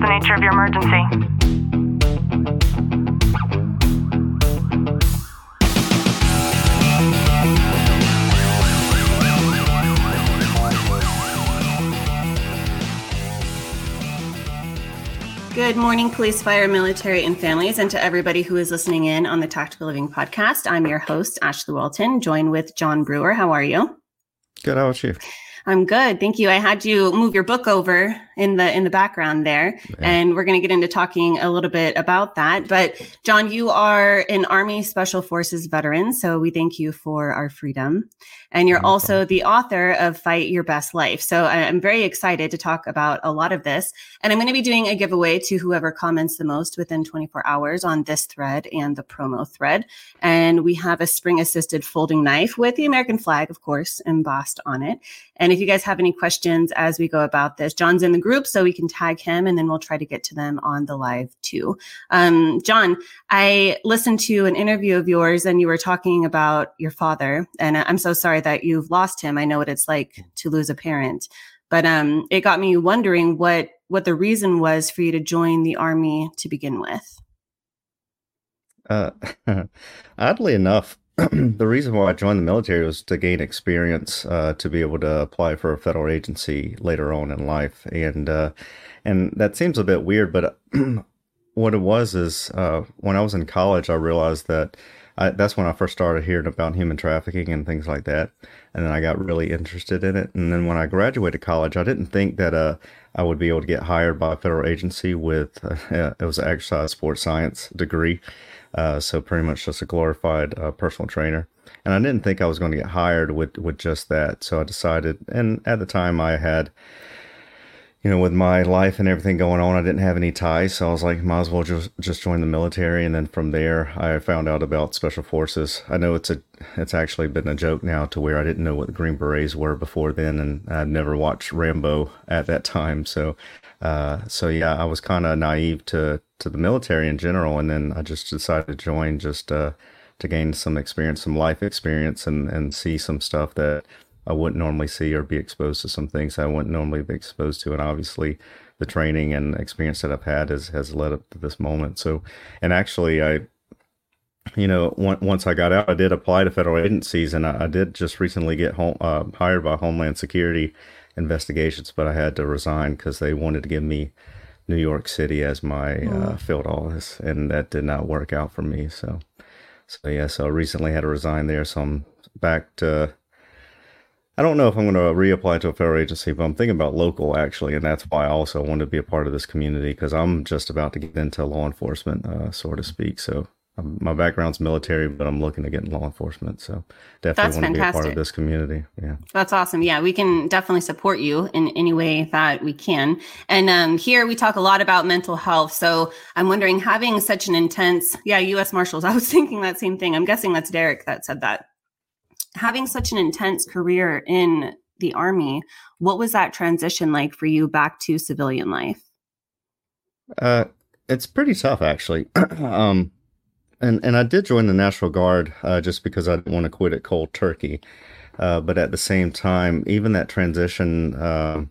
the nature of your emergency? Good morning, police, fire, military, and families, and to everybody who is listening in on the Tactical Living podcast. I'm your host, Ashley Walton, joined with John Brewer. How are you? Good. How about you? I'm good, thank you. I had you move your book over in the in the background there, Yeah. and we're going to get into talking a little bit about that. But John, you are an Army Special Forces veteran, so we thank you for our freedom, and you're No also the author of Fight Your Best Life. So I'm very excited to talk about a lot of this, and I'm going to be doing a giveaway to whoever comments the most within 24 hours on this thread and the promo thread. And we have a spring assisted folding knife with the American flag, of course, embossed on it. And if you guys have any questions as we go about this, John's in the group, so we can tag him and then we'll try to get to them on the live too. Um, John, I listened to an interview of yours and you were talking about your father. And I'm so sorry that you've lost him. I know what it's like to lose a parent. But um, it got me wondering what what the reason was for you to join the army to begin with. Uh, oddly enough, the reason why I joined the military was to gain experience, uh, to be able to apply for a federal agency later on in life, and uh, and that seems a bit weird, but what it was is uh, when I was in college, I realized that I, that's when I first started hearing about human trafficking and things like that, and then I got really interested in it. And then when I graduated college, I didn't think that uh, I would be able to get hired by a federal agency with uh, it was an exercise sports science degree. Uh, so pretty much just a glorified uh, personal trainer. And I didn't think I was going to get hired with, with just that. So I decided, and at the time I had, you know, with my life and everything going on, I didn't have any ties. So I was like, might as well just, just join the military. And then from there, I found out about special forces. I know it's a, it's actually been a joke now to where I didn't know what the Green Berets were before then. And I'd never watched Rambo at that time. So, uh, so yeah, I was kind of naive to, to the military in general. And then I just decided to join just, uh, to gain some experience, some life experience and, and see some stuff that I wouldn't normally see or be exposed to some things I wouldn't normally be exposed to. And obviously the training and experience that I've had has, has led up to this moment. So, and actually I, you know, on- once I got out, I did apply to federal agencies and I, I did just recently get home, uh, hired by Homeland Security investigations, but I had to resign because they wanted to give me New York City as my uh, field office, and that did not work out for me. So, so yeah, so I recently had to resign there. So I'm back to. I don't know if I'm going to reapply to a federal agency, but I'm thinking about local actually, and that's why I also want to be a part of this community because I'm just about to get into law enforcement, uh, so to speak. So um, my background's military, but I'm looking to get in law enforcement. So definitely That's want to be a part of this community. Yeah. That's awesome. Yeah, we can definitely support you in any way that we can. And um, here we talk a lot about mental health. So I'm wondering, having such an intense, yeah, U.S. Marshals. I was thinking that same thing. I'm guessing that's Derek that said that. Having such an intense career in the Army, what was that transition like for you back to civilian life? Uh, it's pretty tough actually. um, and and I did join the National Guard uh, just because I didn't want to quit at cold turkey. Uh, but at the same time, even that transition, uh,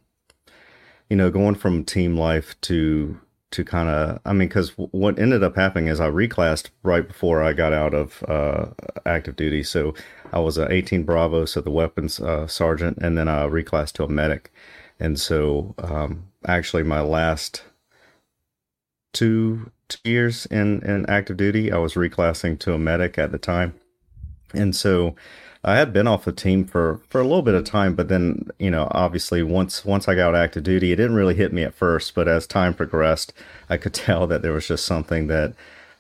you know, going from team life to to kind of, I mean, because what ended up happening is I reclassed right before I got out of uh, active duty. So I was a 18 Bravo, so the weapons uh, sergeant, and then I reclassed to a medic. And so, um, actually, my last two, two years in, in active duty, I was reclassing to a medic at the time. And so I had been off the team for, for a little bit of time, but then, you know, obviously once once I got active duty, it didn't really hit me at first, but as time progressed, I could tell that there was just something that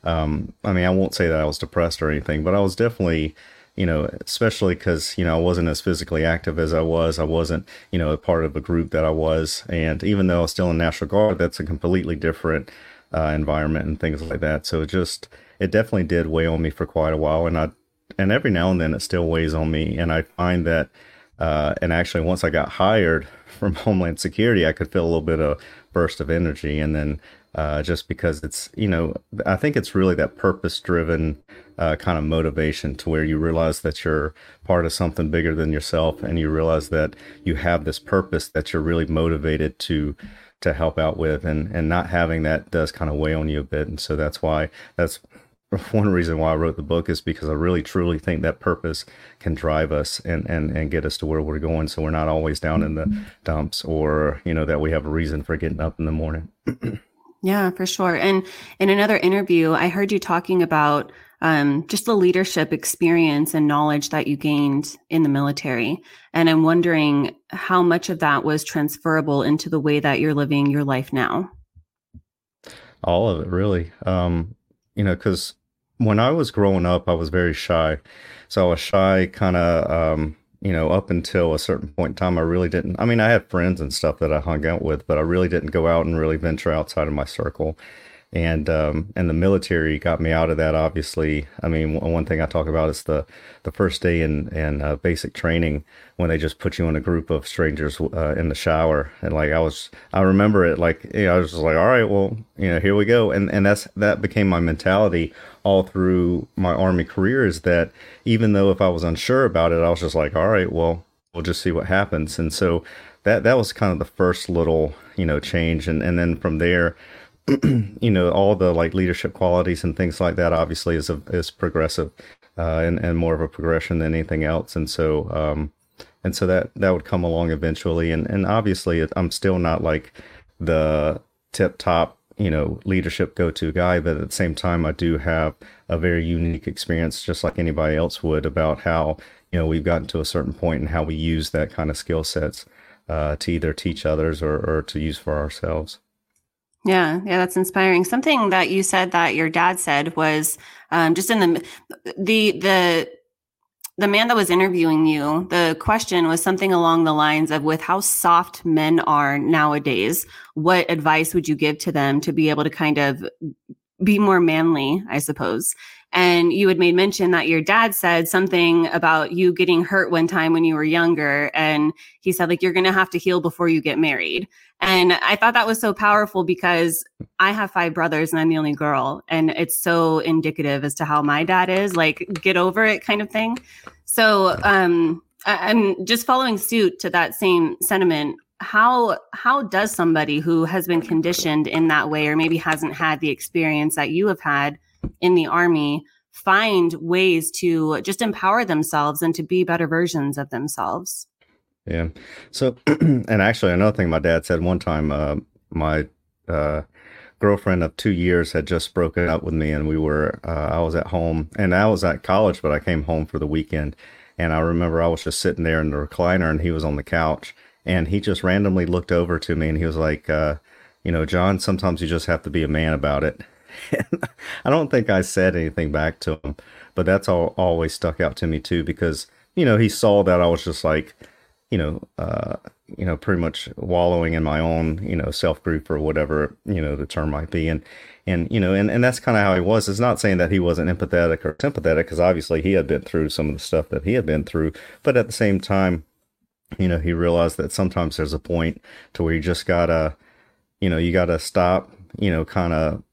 um, I mean, I won't say that I was depressed or anything, but I was definitely, you know, especially because, you know, I wasn't as physically active as I was. I wasn't, you know, a part of a group that I was. And even though I was still in National Guard, that's a completely different uh, environment and things like that. So it just, it definitely did weigh on me for quite a while. And I, and every now and then it still weighs on me. And I find that, uh, and actually once I got hired from Homeland Security, I could feel a little bit of burst of energy. And then, uh, just because it's, you know, I think it's really that purpose driven uh, kind of motivation to where you realize that you're part of something bigger than yourself and you realize that you have this purpose that you're really motivated to to help out with and and not having that does kind of weigh on you a bit and so that's why that's one reason why I wrote the book is because I really truly think that purpose can drive us and, and, and get us to where we're going. So we're not always down in the mm-hmm. dumps or, you know, that we have a reason for getting up in the morning. yeah, for sure. And in another interview, I heard you talking about um, just the leadership experience and knowledge that you gained in the military. And I'm wondering how much of that was transferable into the way that you're living your life now. All of it, really. Um, you know, because when I was growing up, I was very shy. So I was shy, kind of, um, you know, up until a certain point in time. I really didn't. I mean, I had friends and stuff that I hung out with, but I really didn't go out and really venture outside of my circle and um, and the military got me out of that. Obviously, I mean, one thing I talk about is the the first day in in uh, basic training when they just put you in a group of strangers uh, in the shower, and like I was, I remember it like you know, I was just like, all right, well, you know, here we go, and and that's that became my mentality all through my army career is that even though if I was unsure about it, I was just like, all right, well, we'll just see what happens, and so that that was kind of the first little you know change, and and then from there you know all the like leadership qualities and things like that obviously is a, is progressive uh, and and more of a progression than anything else. And so um and so that that would come along eventually. And and obviously I'm still not like the tip top you know leadership go to guy but at the same time I do have a very unique experience just like anybody else would about how you know we've gotten to a certain point and how we use that kind of skill sets uh, to either teach others or, or to use for ourselves yeah, yeah, that's inspiring. Something that you said that your dad said was um, just in the the the the man that was interviewing you. The question was something along the lines of, with how soft men are nowadays, what advice would you give to them to be able to kind of be more manly? I suppose. And you had made mention that your dad said something about you getting hurt one time when you were younger. And he said, like, you're going to have to heal before you get married. And I thought that was so powerful because I have five brothers and I'm the only girl. And it's so indicative as to how my dad is like, get over it kind of thing. So, um, I'm just following suit to that same sentiment. How how does somebody who has been conditioned in that way, or maybe hasn't had the experience that you have had in the army, find ways to just empower themselves and to be better versions of themselves? Yeah. So, and actually, another thing my dad said one time, uh, my uh, girlfriend of two years had just broken up with me, and we were, uh, I was at home, and I was at college, but I came home for the weekend. And I remember I was just sitting there in the recliner, and he was on the couch, and he just randomly looked over to me, and he was like, uh, you know, John, sometimes you just have to be a man about it. I don't think I said anything back to him, but that's all always stuck out to me too because you know he saw that I was just like you know, uh, you know, pretty much wallowing in my own, you know, self group or whatever, you know, the term might be. And, and, you know, and, and that's kind of how he was. It's not saying that he wasn't empathetic or sympathetic because obviously he had been through some of the stuff that he had been through. But at the same time, you know, he realized that sometimes there's a point to where you just gotta, you know, you gotta stop, you know, kind of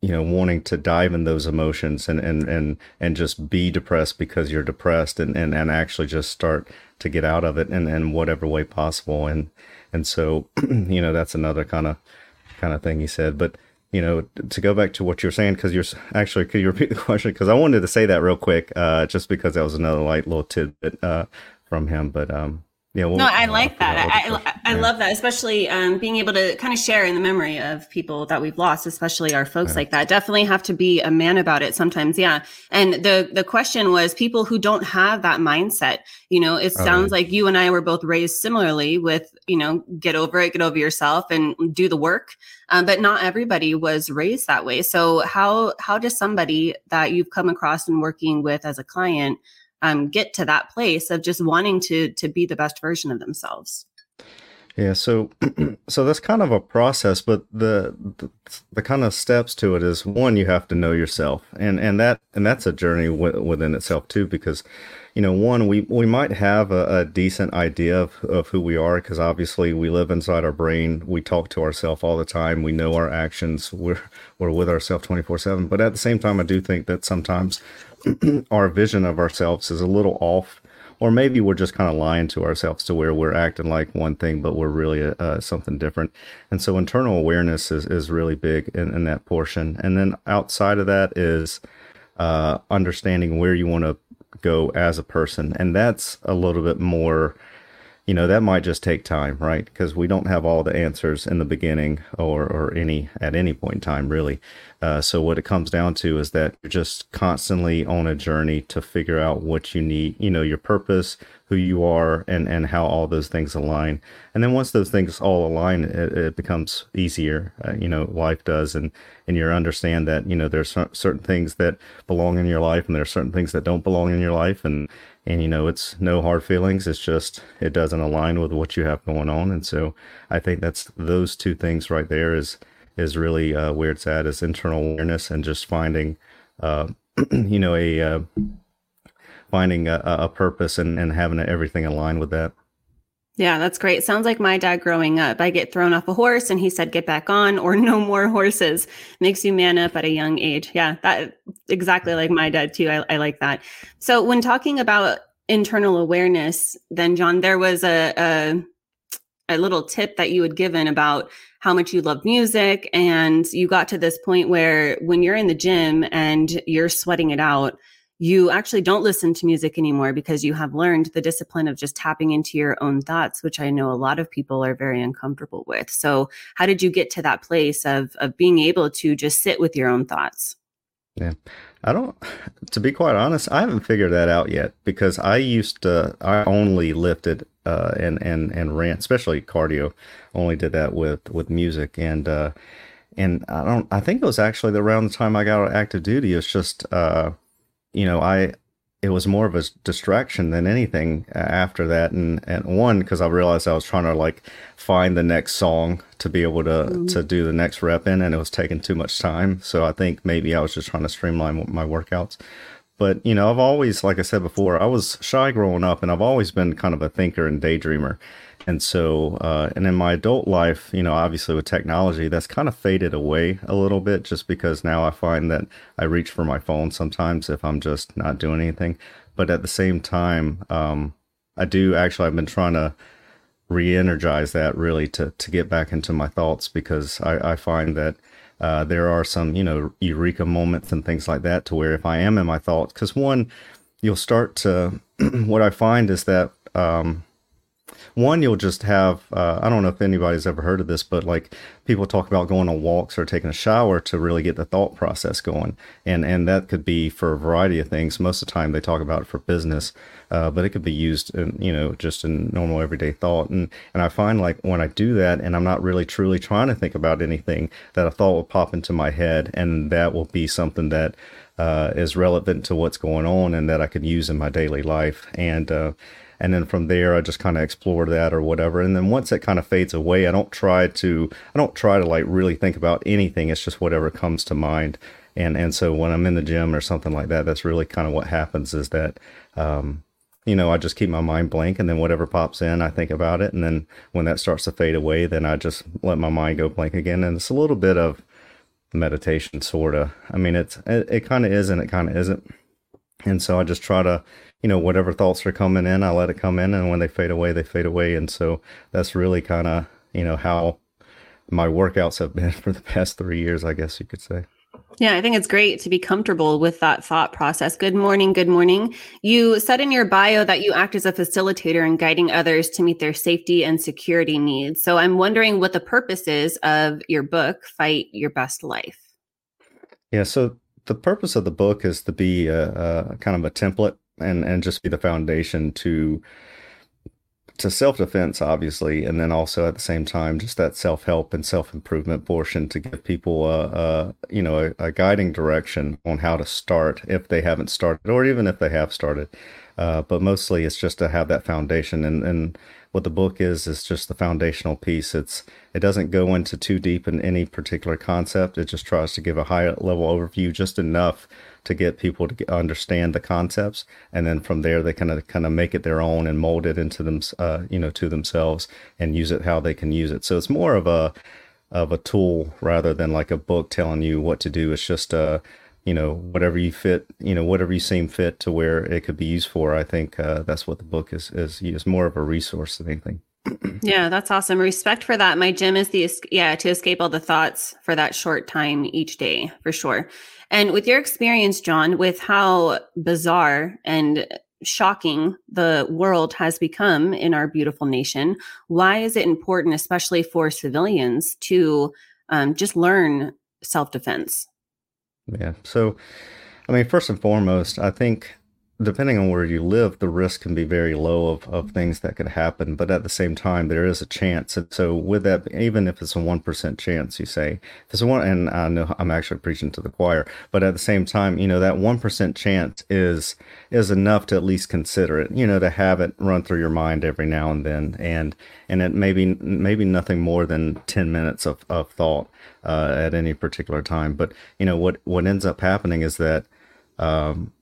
you know wanting to dive in those emotions and and and and just be depressed because you're depressed and and, and actually just start to get out of it in, in whatever way possible. And and so you know that's another kind of kind of thing he said. But you know to go back to what you're saying because you're actually could you repeat the question? Because i wanted to say that real quick uh just because that was another light little tidbit uh from him. But um yeah, well, no, I like that. I, I, yeah. love that, especially um, being able to kind of share in the memory of people that we've lost, especially our folks yeah. like that. Definitely have to be a man about it sometimes. Yeah. And the the question was people who don't have that mindset. You know, it sounds like you and I were both raised similarly with you know get over it, get over yourself, and do the work. Um, but not everybody was raised that way. So how how does somebody that you've come across and working with as a client um, get to that place of just wanting to to be the best version of themselves yeah so so that's kind of a process but the, the, the kind of steps to it is one you have to know yourself and and that and that's a journey w- within itself too because you know one we we might have a, a decent idea of, of who we are because obviously we live inside our brain we talk to ourselves all the time we know our actions we're we're with ourselves 24 7 but at the same time i do think that sometimes our vision of ourselves is a little off or maybe we're just kind of lying to ourselves to where we're acting like one thing, but we're really uh, something different. And so internal awareness is, is really big in, in that portion. And then outside of that is uh, understanding where you want to go as a person. And that's a little bit more you know that might just take time right because we don't have all the answers in the beginning or or any at any point in time really uh, so what it comes down to is that you're just constantly on a journey to figure out what you need you know your purpose who you are and and how all those things align. And then once those things all align it, it becomes easier uh, you know life does. And and you understand that you know there's certain things that belong in your life and there are certain things that don't belong in your life. And and you know it's no hard feelings. It's just it doesn't align with what you have going on. And so i think that's those two things right there is is really uh, where it's at is internal awareness and just finding uh, you know a uh, finding a, a purpose and, and having everything align with that yeah, that's great. Sounds like my dad growing up. I get thrown off a horse and he said, get back on or no more horses. Makes you man up at a young age. Yeah, that exactly like my dad too. I, I like that. So when talking about internal awareness, then John, there was a, a a little tip that you had given about how much you love music and you got to this point where when you're in the gym and you're sweating it out you actually don't listen to music anymore because you have learned the discipline of just tapping into your own thoughts which i know a lot of people are very uncomfortable with. So how did you get to that place of of being able to just sit with your own thoughts yeah. I don't to be quite honest i haven't figured that out yet because i used to i only lifted uh, and and and ran especially cardio only did that with with music. And uh and i don't i think it was actually around the time i got active duty. It's just uh you know, I it was more of a distraction than anything after that. And and one because i realized i was trying to like find the next song to be able to mm-hmm. to do the next rep in and it was taking too much time. So i think maybe i was just trying to streamline my workouts but you know i've always like i said before i was shy growing up and i've always been kind of a thinker and daydreamer and so, uh, and in my adult life, you know, obviously with technology, that's kind of faded away a little bit just because now I find that I reach for my phone sometimes if I'm just not doing anything. But at the same time, um, I do actually, I've been trying to re energize that really to, to get back into my thoughts because I, I find that. Uh, there are some, you know, eureka moments and things like that to where if I am in my thoughts, because one, you'll start to, what I find is that um, one, you'll just have, uh, I don't know if anybody's ever heard of this, but like people talk about going on walks or taking a shower to really get the thought process going. And, and that could be for a variety of things. Most of the time they talk about it for business, uh, but it could be used in, you know, just in normal everyday thought. And, and I find like when I do that and I'm not really truly trying to think about anything, that a thought will pop into my head and that will be something that uh, is relevant to what's going on and that I can use in my daily life. And, uh, and then from there i just kind of explore that or whatever. And then once it kind of fades away i don't try to i don't try to like really think about anything. It's just whatever comes to mind. And and so when i'm in the gym or something like that that's really kind of what happens is that um, you know i just keep my mind blank and then whatever pops in i think about it. And then when that starts to fade away then i just let my mind go blank again. And it's a little bit of meditation sort of i mean it's it, it kind of is and it kind of isn't and so i just try to you know, whatever thoughts are coming in, I let it come in. And when they fade away, they fade away. And so that's really kind of, you know, how my workouts have been for the past three years, I guess you could say. Yeah, I think it's great to be comfortable with that thought process. Good morning. Good morning. You said in your bio that you act as a facilitator in guiding others to meet their safety and security needs. So I'm wondering what the purpose is of your book, Fight Your Best Life. Yeah. So the purpose of the book is to be a, a kind of a template and and just be the foundation to to self-defense obviously and then also at the same time just that self-help and self-improvement portion to give people a, a you know a, a, guiding direction on how to start if they haven't started or even if they have started uh, but mostly it's just to have that foundation and and what the book is is just the foundational piece. It's it doesn't go into too deep in any particular concept. It just tries to give a high level overview, just enough to get people to get, understand the concepts, and then from there they kind of kind of make it their own and mold it into them, uh, you know, to themselves and use it how they can use it. So it's more of a of a tool rather than like a book telling you what to do. It's just a you know whatever you fit you know whatever you seem fit to where it could be used for i think uh, that's what the book is is is more of a resource than anything yeah that's awesome. Respect for that. My gym is the yeah to escape all the thoughts for that short time each day for sure. And with your experience john with how bizarre and shocking the world has become in our beautiful nation why is it important especially for civilians to um, just learn self-defense? Yeah. So, I mean, first and foremost, I think depending on where you live, the risk can be very low of, of things that could happen. But at the same time, there is a chance. And so, with that, even if it's a 1% chance, you say, it's one, and I know I'm actually preaching to the choir, but at the same time, you know, that 1% chance is, is enough to at least consider it, you know, to have it run through your mind every now and then. And, and it may be, maybe nothing more than 10 minutes of, of thought, uh, at any particular time. But, you know, what, what ends up happening is that, um,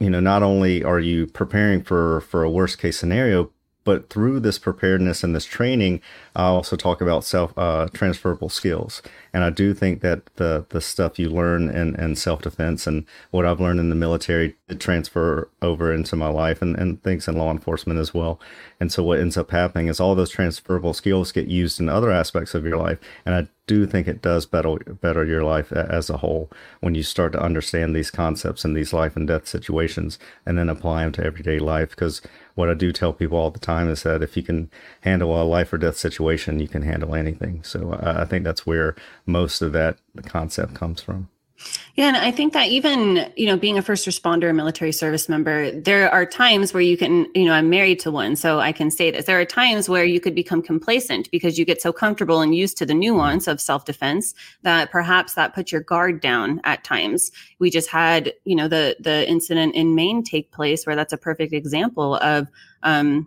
you know, not only are you preparing for for a worst case scenario, but through this preparedness and this training, I also talk about self uh, transferable skills. And I do think that the the stuff you learn in, in self defense and what I've learned in the military transfer over into my life and, and things in law enforcement as well. And so what ends up happening is all those transferable skills get used in other aspects of your life. And I do think it does better better your life as a whole when you start to understand these concepts and these life and death situations and then apply them to everyday life because what I do tell people all the time is that if you can handle a life or death situation, you can handle anything. So I think that's where most of that concept comes from. Yeah, and I think that even, you know, being a first responder, a military service member, there are times where you can, you know, I'm married to one, so I can say this. There are times where you could become complacent because you get so comfortable and used to the nuance of self-defense that perhaps that puts your guard down at times. We just had, you know, the the incident in Maine take place where that's a perfect example of um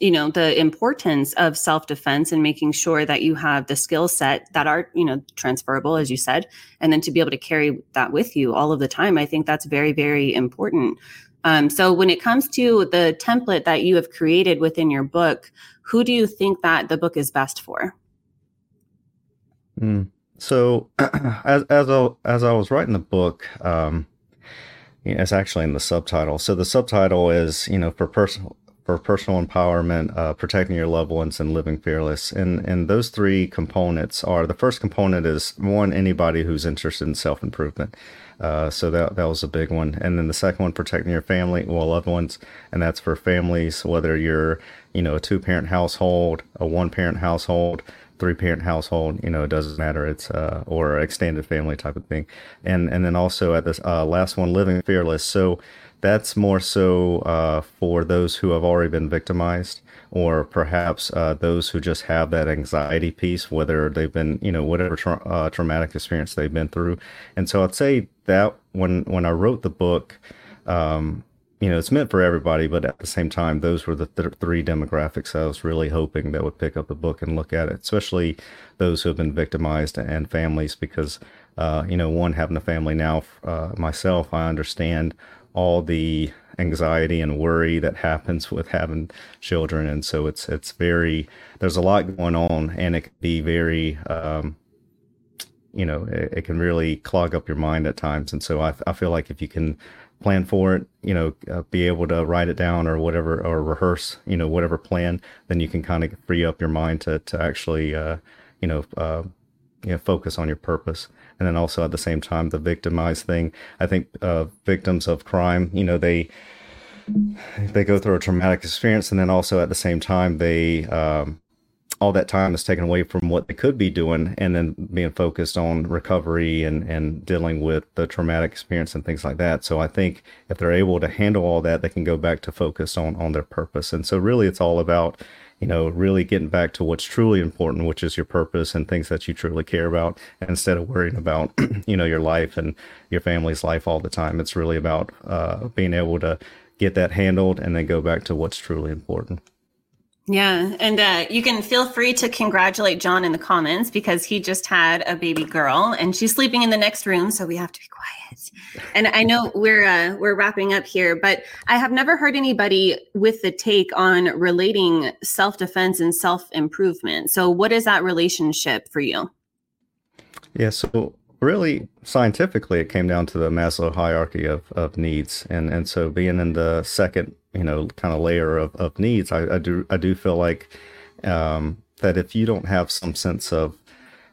you know the importance of self-defense and making sure that you have the skill set that are you know transferable as you said and then to be able to carry that with you all of the time i think that's very very important. Um, so when it comes to the template that you have created within your book who do you think that the book is best for? Mm. so as as I, as I was writing the book um, it's actually in the subtitle. So the subtitle is you know for personal for personal empowerment, uh, protecting your loved ones, and living fearless. And and those three components are the first component is one anybody who's interested in self improvement. Uh, so that that was a big one. And then the second one, protecting your family, well, loved ones, and that's for families, whether you're you know a two parent household, a one parent household, three parent household you know it doesn't matter it's uh or extended family type of thing and and then also at this uh last one living fearless so that's more so uh, for those who have already been victimized or perhaps uh, those who just have that anxiety piece, whether they've been, you know, whatever tra- uh, traumatic experience they've been through. And so I'd say that when when I wrote the book, um, you know, it's meant for everybody, but at the same time, those were the th- three demographics I was really hoping that would pick up the book and look at it, especially those who have been victimized and families, because, uh, you know, one having a family now, uh, myself, I understand all the anxiety and worry that happens with having children. And so it's it's very there's a lot going on and it can be very um, you know it, it, can really clog up your mind at times. And so I, I feel like if you can plan for it you know uh, be able to write it down or whatever or rehearse you know whatever plan then you can kind of free up your mind to to actually uh, you know uh, you know focus on your purpose and then also at the same time the victimized thing i think uh, victims of crime you know they they go through a traumatic experience and then also at the same time they um, all that time is taken away from what they could be doing and then being focused on recovery and, and dealing with the traumatic experience and things like that. So I think if they're able to handle all that, they can go back to focus on, on their purpose. And so really it's all about you know, really getting back to what's truly important, which is your purpose and things that you truly care about, instead of worrying about, you know, your life and your family's life all the time. It's really about uh, being able to get that handled and then go back to what's truly important. Yeah. And uh, you can feel free to congratulate John in the comments because he just had a baby girl and she's sleeping in the next room. So we have to be quiet. And I know we're uh, we're wrapping up here, but I have never heard anybody with the take on relating self defense and self improvement. So what is that relationship for you? Yeah. So really scientifically it came down to the maslow hierarchy of, of needs and and so being in the second you know kind of layer of, of needs I, I do i do feel like um, that if you don't have some sense of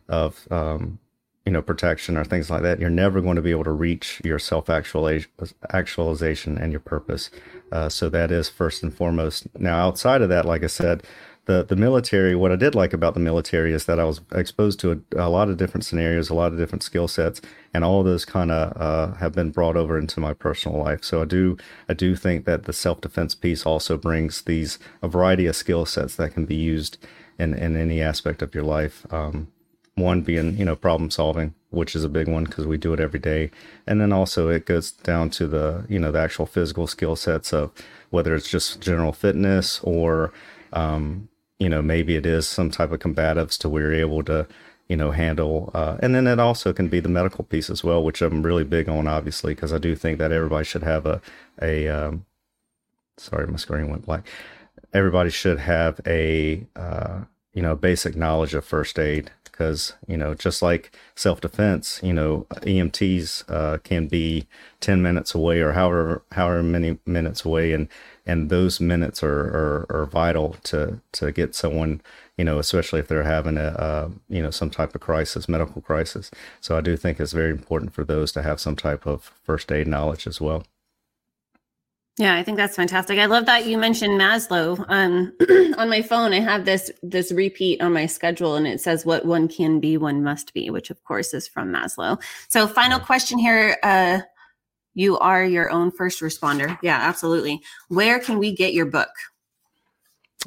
of um, you know protection or things like that you're never going to be able to reach your self actualization and your purpose. Uh, so that is first and foremost. Now outside of that like i said the the military what i did like about the military is that i was exposed to a, a lot of different scenarios a lot of different skill sets and all those kind of uh, have been brought over into my personal life. So i do i do think that the self-defense piece also brings these a variety of skill sets that can be used in in any aspect of your life. Um, one being you know problem solving which is a big one because we do it every day. And then also it goes down to the you know the actual physical skill sets of whether it's just general fitness or um, you know maybe it is some type of combatives to where you're able to you know handle uh, and then it also can be the medical piece as well which i'm really big on obviously because i do think that everybody should have a a um, sorry my screen went black. Everybody should have a uh, you know basic knowledge of first aid because you know just like self-defense you know emts uh, can be 10 minutes away or however however many minutes away and and those minutes are, are, are vital to to get someone you know especially if they're having a, you know some type of crisis medical crisis so i do think it's very important for those to have some type of first aid knowledge as well yeah, I think that's fantastic. I love that you mentioned Maslow. Um, on my phone, I have this this repeat on my schedule, and it says, "What one can be, one must be," which of course is from Maslow. So, final question here: uh, you are your own first responder. Yeah, absolutely. Where can we get your book?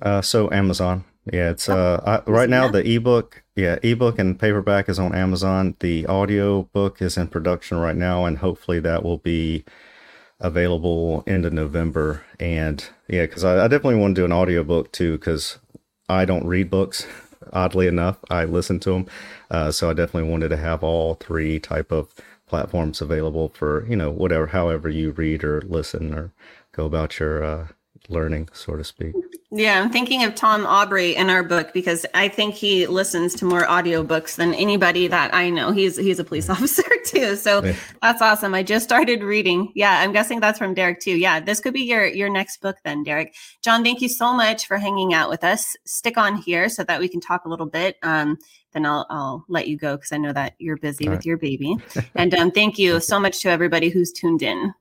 Uh, so Amazon. Yeah, it's uh I, right now the ebook, yeah, ebook and paperback is on Amazon. The audio book is in production right now, and hopefully that will be available end of November. And yeah, because I, I, definitely want to do an audio book too, because I don't read books. Oddly enough, I listen to them, uh, so I definitely wanted to have all three type of platforms available for you know whatever however you read or listen or go about your uh, learning so to speak. Yeah i'm thinking of tom aubrey in our book because i think he listens to more audiobooks than anybody that i know. He's he's a police officer too so yeah. that's awesome. I just started reading. Yeah i'm guessing that's from derek too. Yeah this could be your your next book then derek. John thank you so much for hanging out with us. Stick on here so that we can talk a little bit. Um, then I'll, I'll let you go because I know that you're busy All with right. your baby. and um, thank you so much to everybody who's tuned in.